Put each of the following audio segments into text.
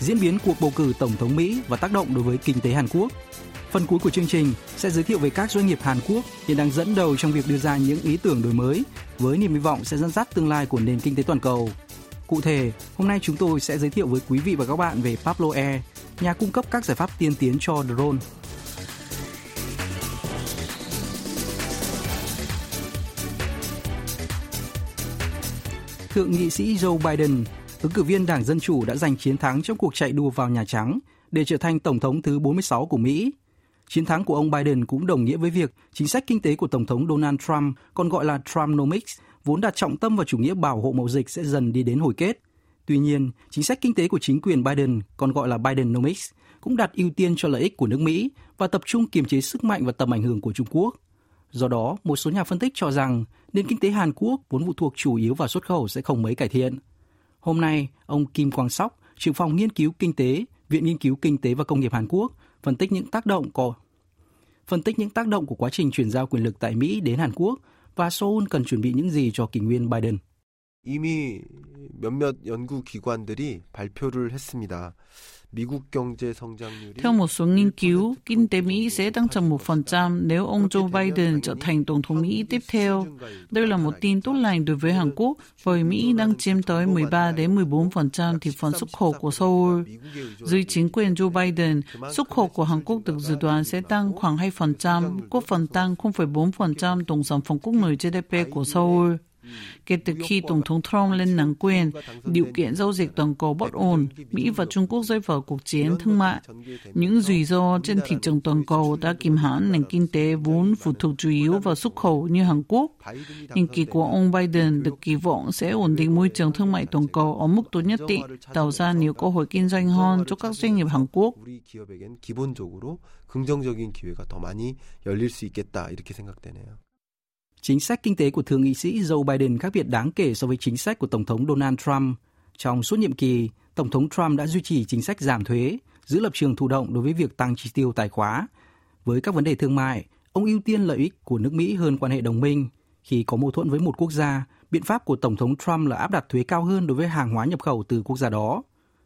diễn biến cuộc bầu cử tổng thống Mỹ và tác động đối với kinh tế Hàn Quốc. Phần cuối của chương trình sẽ giới thiệu về các doanh nghiệp Hàn Quốc hiện đang dẫn đầu trong việc đưa ra những ý tưởng đổi mới với niềm hy vọng sẽ dẫn dắt tương lai của nền kinh tế toàn cầu. Cụ thể, hôm nay chúng tôi sẽ giới thiệu với quý vị và các bạn về Pablo Air, nhà cung cấp các giải pháp tiên tiến cho drone. Thượng nghị sĩ Joe Biden, ứng cử viên Đảng Dân Chủ đã giành chiến thắng trong cuộc chạy đua vào Nhà Trắng để trở thành Tổng thống thứ 46 của Mỹ. Chiến thắng của ông Biden cũng đồng nghĩa với việc chính sách kinh tế của Tổng thống Donald Trump, còn gọi là Trumpnomics, vốn đặt trọng tâm vào chủ nghĩa bảo hộ mậu dịch sẽ dần đi đến hồi kết. Tuy nhiên, chính sách kinh tế của chính quyền Biden, còn gọi là Bidenomics, cũng đặt ưu tiên cho lợi ích của nước Mỹ và tập trung kiềm chế sức mạnh và tầm ảnh hưởng của Trung Quốc. Do đó, một số nhà phân tích cho rằng nền kinh tế Hàn Quốc vốn phụ thuộc chủ yếu vào xuất khẩu sẽ không mấy cải thiện. Hôm nay, ông Kim Quang Sóc, trưởng phòng nghiên cứu kinh tế, Viện Nghiên cứu Kinh tế và Công nghiệp Hàn Quốc, phân tích những tác động của phân tích những tác động của quá trình chuyển giao quyền lực tại Mỹ đến Hàn Quốc và Seoul cần chuẩn bị những gì cho kỷ nguyên Biden. 이미 몇몇 연구 기관들이 발표를 했습니다. Theo một số nghiên cứu, kinh tế Mỹ sẽ tăng trưởng 1% nếu ông Joe Biden trở thành Tổng thống Mỹ tiếp theo. Đây là một tin tốt lành đối với Hàn Quốc, bởi Mỹ đang chiếm tới 13 đến 14% thị phần xuất khẩu của Seoul. Dưới chính quyền Joe Biden, xuất khẩu của Hàn Quốc được dự đoán sẽ tăng khoảng 2%, quốc phần tăng 0,4% tổng sản phẩm quốc nội GDP của Seoul. Kể từ khi Tổng thống Trump lên nắm quyền, điều kiện giao dịch toàn cầu bất ổn, Mỹ và Trung Quốc rơi vào cuộc chiến thương mại. Những rủi ro trên thị trường toàn cầu đã kìm hãm nền kinh tế vốn phụ thuộc chủ yếu vào xuất khẩu như Hàn Quốc. Nhiệm kỳ của ông Biden được kỳ vọng sẽ ổn định môi trường thương mại toàn cầu ở mức độ nhất định, tạo ra nhiều cơ hội kinh doanh hơn cho các doanh nghiệp Hàn Quốc. 긍정적인 기회가 더 많이 열릴 수 있겠다 이렇게 생각되네요. Chính sách kinh tế của Thượng nghị sĩ Joe Biden khác biệt đáng kể so với chính sách của Tổng thống Donald Trump. Trong suốt nhiệm kỳ, Tổng thống Trump đã duy trì chính sách giảm thuế, giữ lập trường thụ động đối với việc tăng chi tiêu tài khóa. Với các vấn đề thương mại, ông ưu tiên lợi ích của nước Mỹ hơn quan hệ đồng minh. Khi có mâu thuẫn với một quốc gia, biện pháp của Tổng thống Trump là áp đặt thuế cao hơn đối với hàng hóa nhập khẩu từ quốc gia đó.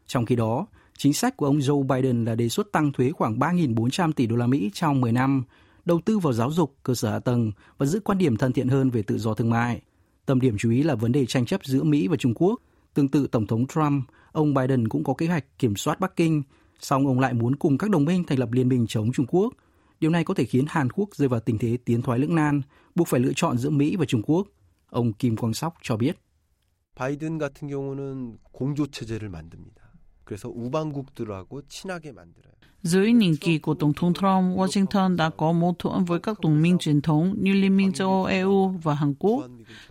Trong khi đó, chính sách của ông Joe Biden là đề xuất tăng thuế khoảng 3.400 tỷ đô la Mỹ trong 10 năm, đầu tư vào giáo dục, cơ sở hạ tầng và giữ quan điểm thân thiện hơn về tự do thương mại. Tâm điểm chú ý là vấn đề tranh chấp giữa Mỹ và Trung Quốc. Tương tự Tổng thống Trump, ông Biden cũng có kế hoạch kiểm soát Bắc Kinh, song ông lại muốn cùng các đồng minh thành lập liên minh chống Trung Quốc. Điều này có thể khiến Hàn Quốc rơi vào tình thế tiến thoái lưỡng nan, buộc phải lựa chọn giữa Mỹ và Trung Quốc. Ông Kim Quang Sóc cho biết. 바이든 같은 경우는 공조 체제를 만듭니다. 그래서 우방국들하고 친하게 만들어요. Dưới nhiệm kỳ của Tổng thống Trump, Washington đã có mâu thuẫn với các đồng minh truyền thống như Liên minh châu Âu EU và Hàn Quốc.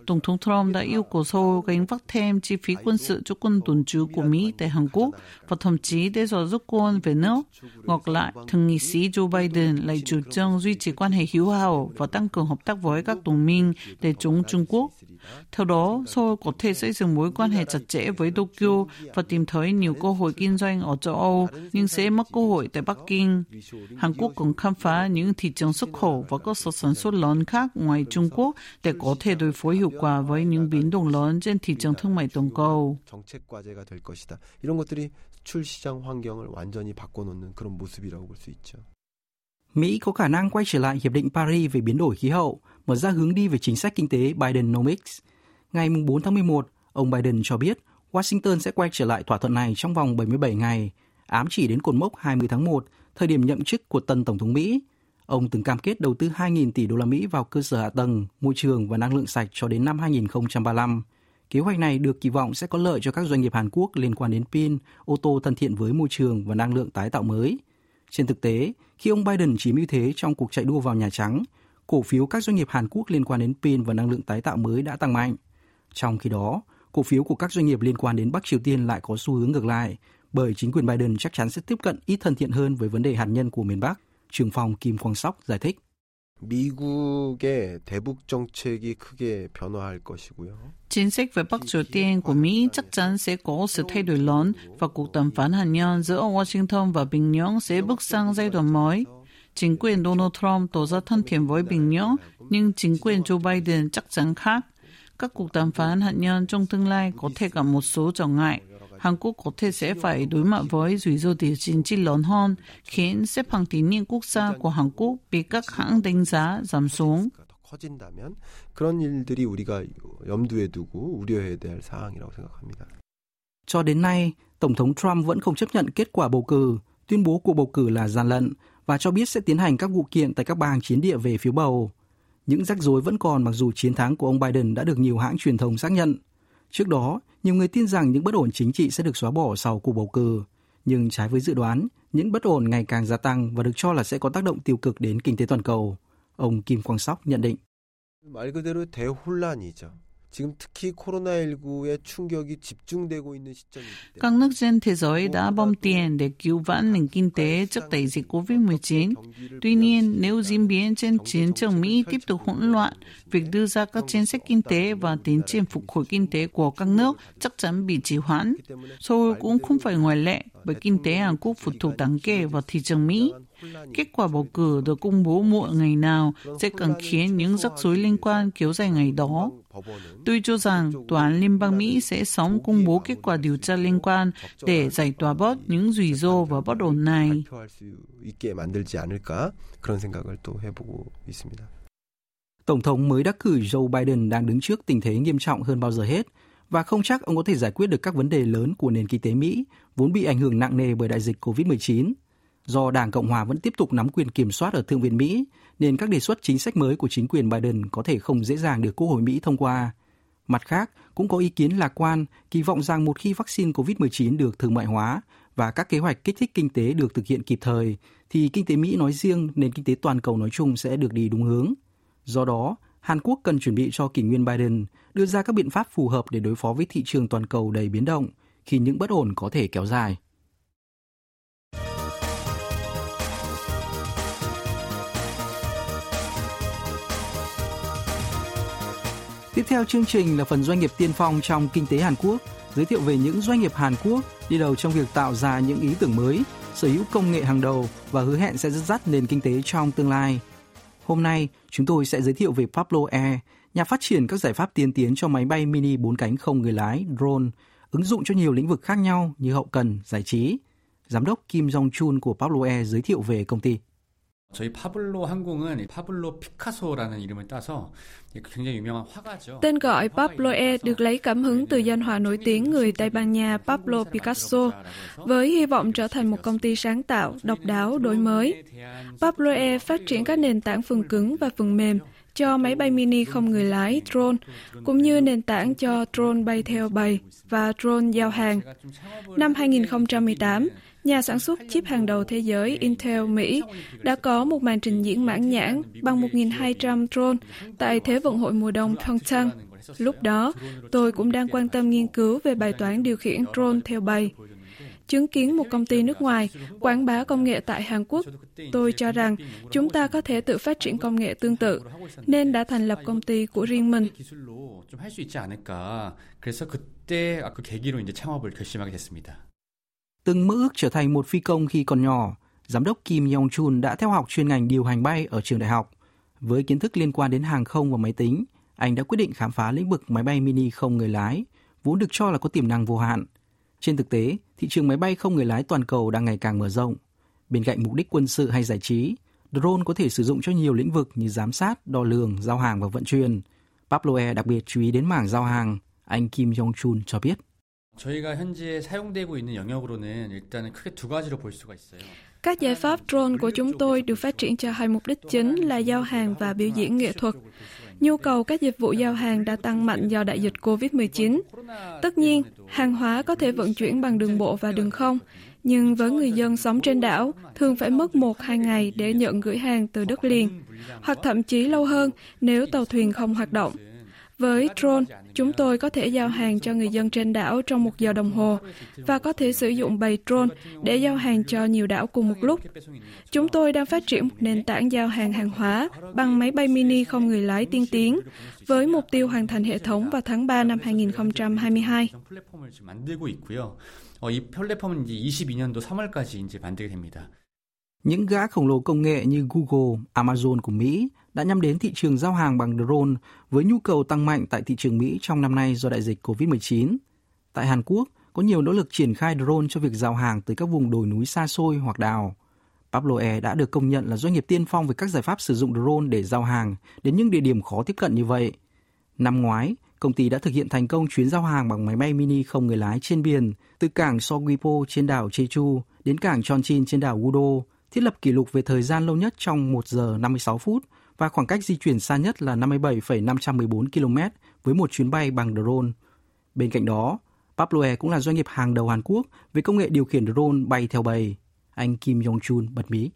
Tổng thống Trump đã yêu cầu Seoul gánh vác thêm chi phí quân sự cho quân tuần trú của Mỹ tại Hàn Quốc và thậm chí đe dọa rút quân về nước. Ngược lại, Thượng nghị sĩ Joe Biden lại chủ trương duy trì quan hệ hữu hảo và tăng cường hợp tác với các đồng minh để chống Trung Quốc. Theo đó, Seoul có thể xây dựng mối quan hệ chặt chẽ với Tokyo và tìm thấy nhiều cơ hội kinh doanh ở châu Âu, nhưng sẽ mất cơ hội tại tại Bắc Kinh. Hàn Quốc cũng khám phá những thị trường xuất khẩu và cơ sở sản xuất lớn khác ngoài Trung Quốc để có thể đối phó hiệu quả với những biến động lớn trên thị trường thương mại toàn cầu. Mỹ có khả năng quay trở lại Hiệp định Paris về biến đổi khí hậu, mở ra hướng đi về chính sách kinh tế Bidenomics. Ngày 4 tháng 11, ông Biden cho biết Washington sẽ quay trở lại thỏa thuận này trong vòng 77 ngày, ám chỉ đến cột mốc 20 tháng 1, thời điểm nhậm chức của tân Tổng thống Mỹ. Ông từng cam kết đầu tư 2.000 tỷ đô la Mỹ vào cơ sở hạ tầng, môi trường và năng lượng sạch cho đến năm 2035. Kế hoạch này được kỳ vọng sẽ có lợi cho các doanh nghiệp Hàn Quốc liên quan đến pin, ô tô thân thiện với môi trường và năng lượng tái tạo mới. Trên thực tế, khi ông Biden chiếm ưu thế trong cuộc chạy đua vào Nhà Trắng, cổ phiếu các doanh nghiệp Hàn Quốc liên quan đến pin và năng lượng tái tạo mới đã tăng mạnh. Trong khi đó, cổ phiếu của các doanh nghiệp liên quan đến Bắc Triều Tiên lại có xu hướng ngược lại, bởi chính quyền Biden chắc chắn sẽ tiếp cận ít thân thiện hơn với vấn đề hạt nhân của miền Bắc. Trưởng phòng Kim Quang Sóc giải thích. 미국의 대북 정책이 크게 변화할 것이고요. Chính sách về Bắc Triều Tiên của Mỹ chắc chắn sẽ có sự thay đổi lớn và cuộc đàm phán hạt nhân giữa Washington và Bình Nhưỡng sẽ bước sang giai đoạn mới. Chính quyền Donald Trump tỏ ra thân thiện với Bình Nhưỡng, nhưng chính quyền Joe Biden chắc chắn khác. Các cuộc đàm phán hạt nhân trong tương lai có thể gặp một số trở ngại. Hàn Quốc có thể sẽ phải đối mặt với rủi ro địa chính trị lớn hơn, khiến xếp hạng tín nhiệm quốc gia của Hàn Quốc bị các hãng đánh giá giảm xuống. 커진다면 그런 일들이 우리가 염두에 두고 우려해야 될 사항이라고 생각합니다. Cho đến nay, Tổng thống Trump vẫn không chấp nhận kết quả bầu cử, tuyên bố cuộc bầu cử là gian lận và cho biết sẽ tiến hành các vụ kiện tại các bang chiến địa về phiếu bầu. Những rắc rối vẫn còn mặc dù chiến thắng của ông Biden đã được nhiều hãng truyền thông xác nhận. Trước đó, nhiều người tin rằng những bất ổn chính trị sẽ được xóa bỏ sau cuộc bầu cử. Nhưng trái với dự đoán, những bất ổn ngày càng gia tăng và được cho là sẽ có tác động tiêu cực đến kinh tế toàn cầu. Ông Kim Quang Sóc nhận định. 말 그대로 대혼란이죠. 지금 특히 코로나19의 충격이 집중되고 있는 시점이기 때문에 Các nước trên thế giới đã bom tiền để cứu vãn nền kinh tế trước đại dịch COVID-19. Tuy nhiên, nếu diễn biến trên chiến trường Mỹ tiếp tục hỗn loạn, việc đưa ra các chính sách kinh tế và tiến trình phục hồi kinh tế của các nước chắc chắn bị trì hoãn. Seoul cũng không phải ngoại lệ, bởi kinh tế Hàn Quốc phụ thuộc đáng kể vào thị trường Mỹ. Kết quả bầu cử được công bố muộn ngày nào sẽ càng khiến những rắc rối liên quan kéo dài ngày đó. Tôi cho rằng Tòa án Liên bang Mỹ sẽ sớm công bố kết quả điều tra liên quan để giải tỏa bớt những rủi ro và bất ổn này. Tổng thống mới đắc cử Joe Biden đang đứng trước tình thế nghiêm trọng hơn bao giờ hết và không chắc ông có thể giải quyết được các vấn đề lớn của nền kinh tế Mỹ vốn bị ảnh hưởng nặng nề bởi đại dịch COVID-19. Do Đảng Cộng hòa vẫn tiếp tục nắm quyền kiểm soát ở Thượng viện Mỹ, nên các đề xuất chính sách mới của chính quyền Biden có thể không dễ dàng được Quốc hội Mỹ thông qua. Mặt khác, cũng có ý kiến lạc quan kỳ vọng rằng một khi vaccine COVID-19 được thương mại hóa và các kế hoạch kích thích kinh tế được thực hiện kịp thời, thì kinh tế Mỹ nói riêng, nền kinh tế toàn cầu nói chung sẽ được đi đúng hướng. Do đó, Hàn Quốc cần chuẩn bị cho kỷ nguyên Biden đưa ra các biện pháp phù hợp để đối phó với thị trường toàn cầu đầy biến động khi những bất ổn có thể kéo dài. Tiếp theo chương trình là phần doanh nghiệp tiên phong trong kinh tế Hàn Quốc, giới thiệu về những doanh nghiệp Hàn Quốc đi đầu trong việc tạo ra những ý tưởng mới, sở hữu công nghệ hàng đầu và hứa hẹn sẽ dẫn dắt nền kinh tế trong tương lai. Hôm nay, chúng tôi sẽ giới thiệu về Pablo Air, nhà phát triển các giải pháp tiên tiến cho máy bay mini bốn cánh không người lái, drone, ứng dụng cho nhiều lĩnh vực khác nhau như hậu cần, giải trí. Giám đốc Kim Jong-chun của Pablo Air giới thiệu về công ty. 저희 파블로 항공은 파블로 피카소라는 이름을 따서 굉장히 유명한 화가죠. Tên gọi Pablo E được lấy cảm hứng từ danh họa nổi tiếng người Tây Ban Nha Pablo Picasso, với hy vọng trở thành một công ty sáng tạo, độc đáo, đổi mới. Pablo E phát triển các nền tảng phần cứng và phần mềm cho máy bay mini không người lái drone, cũng như nền tảng cho drone bay theo bầy và drone giao hàng. Năm 2018, nhà sản xuất chip hàng đầu thế giới Intel Mỹ đã có một màn trình diễn mãn nhãn bằng 1.200 drone tại Thế vận hội mùa đông Pyeongchang. Lúc đó, tôi cũng đang quan tâm nghiên cứu về bài toán điều khiển drone theo bầy. Chứng kiến một công ty nước ngoài quảng bá công nghệ tại Hàn Quốc, tôi cho rằng chúng ta có thể tự phát triển công nghệ tương tự, nên đã thành lập công ty của riêng mình. 기술로 좀 할 수 있지 않을까. 그래서 그때 그 계기로 이제 창업을 결심하게 됐습니다. Từng mơ ước trở thành một phi công khi còn nhỏ, giám đốc Kim Yong Chun đã theo học chuyên ngành điều hành bay ở trường đại học. Với kiến thức liên quan đến hàng không và máy tính, anh đã quyết định khám phá lĩnh vực máy bay mini không người lái, vốn được cho là có tiềm năng vô hạn. Trên thực tế, thị trường máy bay không người lái toàn cầu đang ngày càng mở rộng. Bên cạnh mục đích quân sự hay giải trí, drone có thể sử dụng cho nhiều lĩnh vực như giám sát, đo lường, giao hàng và vận chuyển. Pablo E đặc biệt chú ý đến mảng giao hàng. Anh Kim Jong Chun cho biết. 저희가 현재 사용되고 있는 영역으로는 일단은 크게 두 가지로 볼 수가 있어요. Các giải pháp drone của chúng tôi được phát triển cho hai mục đích chính là giao hàng và biểu diễn nghệ thuật. Nhu cầu các dịch vụ giao hàng đã tăng mạnh do đại dịch COVID-19. Tất nhiên, hàng hóa có thể vận chuyển bằng đường bộ và đường không, nhưng với người dân sống trên đảo, thường phải mất một hai ngày để nhận gửi hàng từ đất liền, hoặc thậm chí lâu hơn nếu tàu thuyền không hoạt động. Với drone, chúng tôi có thể giao hàng cho người dân trên đảo trong một giờ đồng hồ và có thể sử dụng bầy drone để giao hàng cho nhiều đảo cùng một lúc. Chúng tôi đang phát triển một nền tảng giao hàng hàng hóa bằng máy bay mini không người lái tiên tiến với mục tiêu hoàn thành hệ thống vào tháng 3 năm 2022. 이 플랫폼은 이제 22년도 3월까지 이제 만들게 됩니다. Những gã khổng lồ công nghệ như Google, Amazon của Mỹ đã nhắm đến thị trường giao hàng bằng drone với nhu cầu tăng mạnh tại thị trường Mỹ trong năm nay do đại dịch COVID-19. Tại Hàn Quốc, có nhiều nỗ lực triển khai drone cho việc giao hàng tới các vùng đồi núi xa xôi hoặc đảo. Pablo Air đã được công nhận là doanh nghiệp tiên phong về các giải pháp sử dụng drone để giao hàng đến những địa điểm khó tiếp cận như vậy. Năm ngoái, công ty đã thực hiện thành công chuyến giao hàng bằng máy bay mini không người lái trên biển từ cảng Sogipo trên đảo Jeju đến cảng Chonchin trên đảo Udo thiết lập kỷ lục về thời gian lâu nhất trong 1 giờ 56 phút và khoảng cách di chuyển xa nhất là 57,514 km với một chuyến bay bằng drone. Bên cạnh đó, Pablo Air cũng là doanh nghiệp hàng đầu Hàn Quốc về công nghệ điều khiển drone bay theo bầy. Anh Kim Yong-chun bật mí.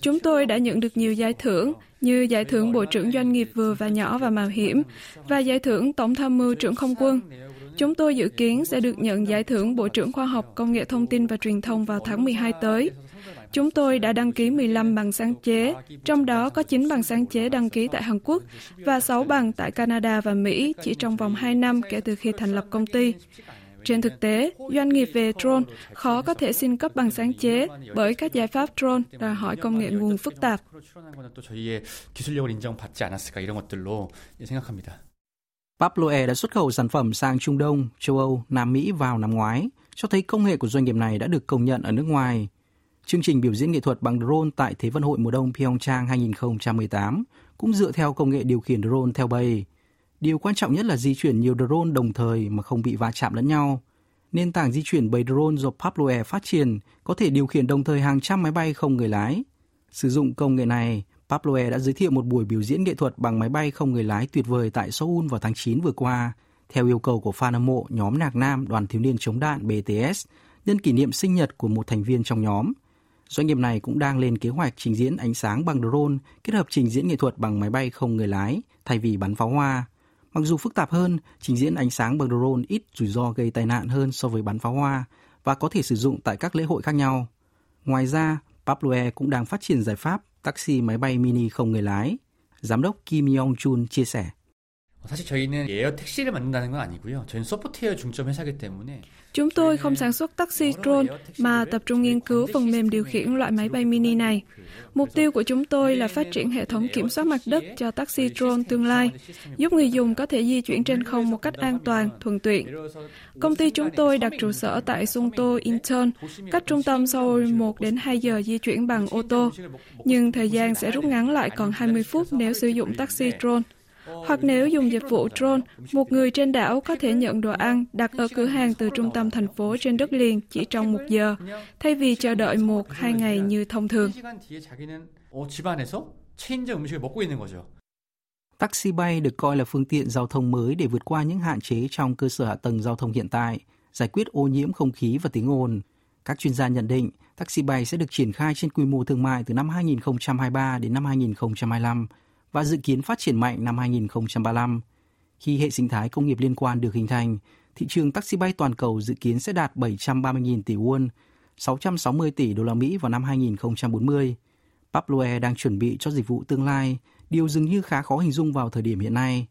Chúng tôi đã nhận được nhiều giải thưởng như giải thưởng Bộ trưởng Doanh nghiệp vừa và nhỏ và mạo hiểm và giải thưởng Tổng tham mưu trưởng không quân. Chúng tôi dự kiến sẽ được nhận giải thưởng Bộ trưởng Khoa học, Công nghệ Thông tin và Truyền thông vào tháng 12 tới. Chúng tôi đã đăng ký 15 bằng sáng chế, trong đó có 9 bằng sáng chế đăng ký tại Hàn Quốc và 6 bằng tại Canada và Mỹ chỉ trong vòng 2 năm kể từ khi thành lập công ty. Trên thực tế, doanh nghiệp về drone khó có thể xin cấp bằng sáng chế bởi các giải pháp drone đòi hỏi công nghệ nguồn phức tạp. Paploe đã xuất khẩu sản phẩm sang Trung Đông, châu Âu, Nam Mỹ vào năm ngoái, cho thấy công nghệ của doanh nghiệp này đã được công nhận ở nước ngoài. Chương trình biểu diễn nghệ thuật bằng drone tại Thế vận hội mùa đông Pyeongchang 2018 cũng dựa theo công nghệ điều khiển drone theo bầy. Điều quan trọng nhất là di chuyển nhiều drone đồng thời mà không bị va chạm lẫn nhau. Nền tảng di chuyển bầy drone do Paploe phát triển có thể điều khiển đồng thời hàng trăm máy bay không người lái. Sử dụng công nghệ này, Pabloe đã giới thiệu một buổi biểu diễn nghệ thuật bằng máy bay không người lái tuyệt vời tại Seoul vào tháng 9 vừa qua, theo yêu cầu của fan hâm mộ nhóm nhạc nam đoàn thiếu niên chống đạn BTS, nhân kỷ niệm sinh nhật của một thành viên trong nhóm. Doanh nghiệp này cũng đang lên kế hoạch trình diễn ánh sáng bằng drone kết hợp trình diễn nghệ thuật bằng máy bay không người lái thay vì bắn pháo hoa. Mặc dù phức tạp hơn, trình diễn ánh sáng bằng drone ít rủi ro gây tai nạn hơn so với bắn pháo hoa và có thể sử dụng tại các lễ hội khác nhau. Ngoài ra, Pabloe cũng đang phát triển giải pháp taxi máy bay mini không người lái. Giám đốc Kim Yong Chun chia sẻ. 사실 저희는 에어 택시를 만든다는 건 아니고요. 저희는 소프트웨어 중점 회사기 때문에 Chúng tôi không sản xuất taxi drone mà tập trung nghiên cứu phần mềm điều khiển loại máy bay mini này. Mục tiêu của chúng tôi là phát triển hệ thống kiểm soát mặt đất cho taxi drone tương lai, giúp người dùng có thể di chuyển trên không một cách an toàn, thuận tiện. Công ty chúng tôi đặt trụ sở tại Sungto, Incheon, cách trung tâm Seoul 1 đến 2 giờ di chuyển bằng ô tô, nhưng thời gian sẽ rút ngắn lại còn 20 phút nếu sử dụng taxi drone. Hoặc nếu dùng dịch vụ drone, một người trên đảo có thể nhận đồ ăn đặt ở cửa hàng từ trung tâm thành phố trên đất liền chỉ trong một giờ, thay vì chờ đợi một, hai ngày như thông thường. Taxi bay được coi là phương tiện giao thông mới để vượt qua những hạn chế trong cơ sở hạ tầng giao thông hiện tại, giải quyết ô nhiễm không khí và tiếng ồn. Các chuyên gia nhận định, taxi bay sẽ được triển khai trên quy mô thương mại từ năm 2023 đến năm 2025 và dự kiến phát triển mạnh năm 2035. Khi hệ sinh thái công nghiệp liên quan được hình thành, thị trường taxi bay toàn cầu dự kiến sẽ đạt 730.000 tỷ won, 660 tỷ đô la Mỹ vào năm 2040. Pablo Air đang chuẩn bị cho dịch vụ tương lai, điều dường như khá khó hình dung vào thời điểm hiện nay.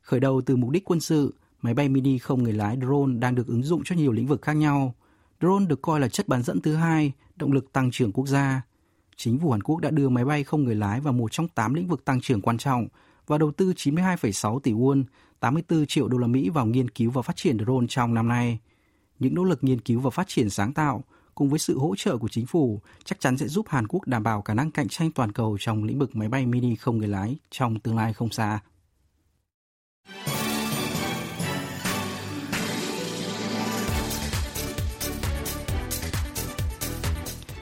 Khởi đầu từ mục đích quân sự, máy bay mini không người lái drone đang được ứng dụng cho nhiều lĩnh vực khác nhau. Drone được coi là chất bán dẫn thứ hai, động lực tăng trưởng quốc gia chính phủ Hàn Quốc đã đưa máy bay không người lái vào một trong 8 lĩnh vực tăng trưởng quan trọng và đầu tư 92,6 tỷ won, 84 triệu đô la Mỹ vào nghiên cứu và phát triển drone trong năm nay. Những nỗ lực nghiên cứu và phát triển sáng tạo cùng với sự hỗ trợ của chính phủ chắc chắn sẽ giúp Hàn Quốc đảm bảo khả năng cạnh tranh toàn cầu trong lĩnh vực máy bay mini không người lái trong tương lai không xa.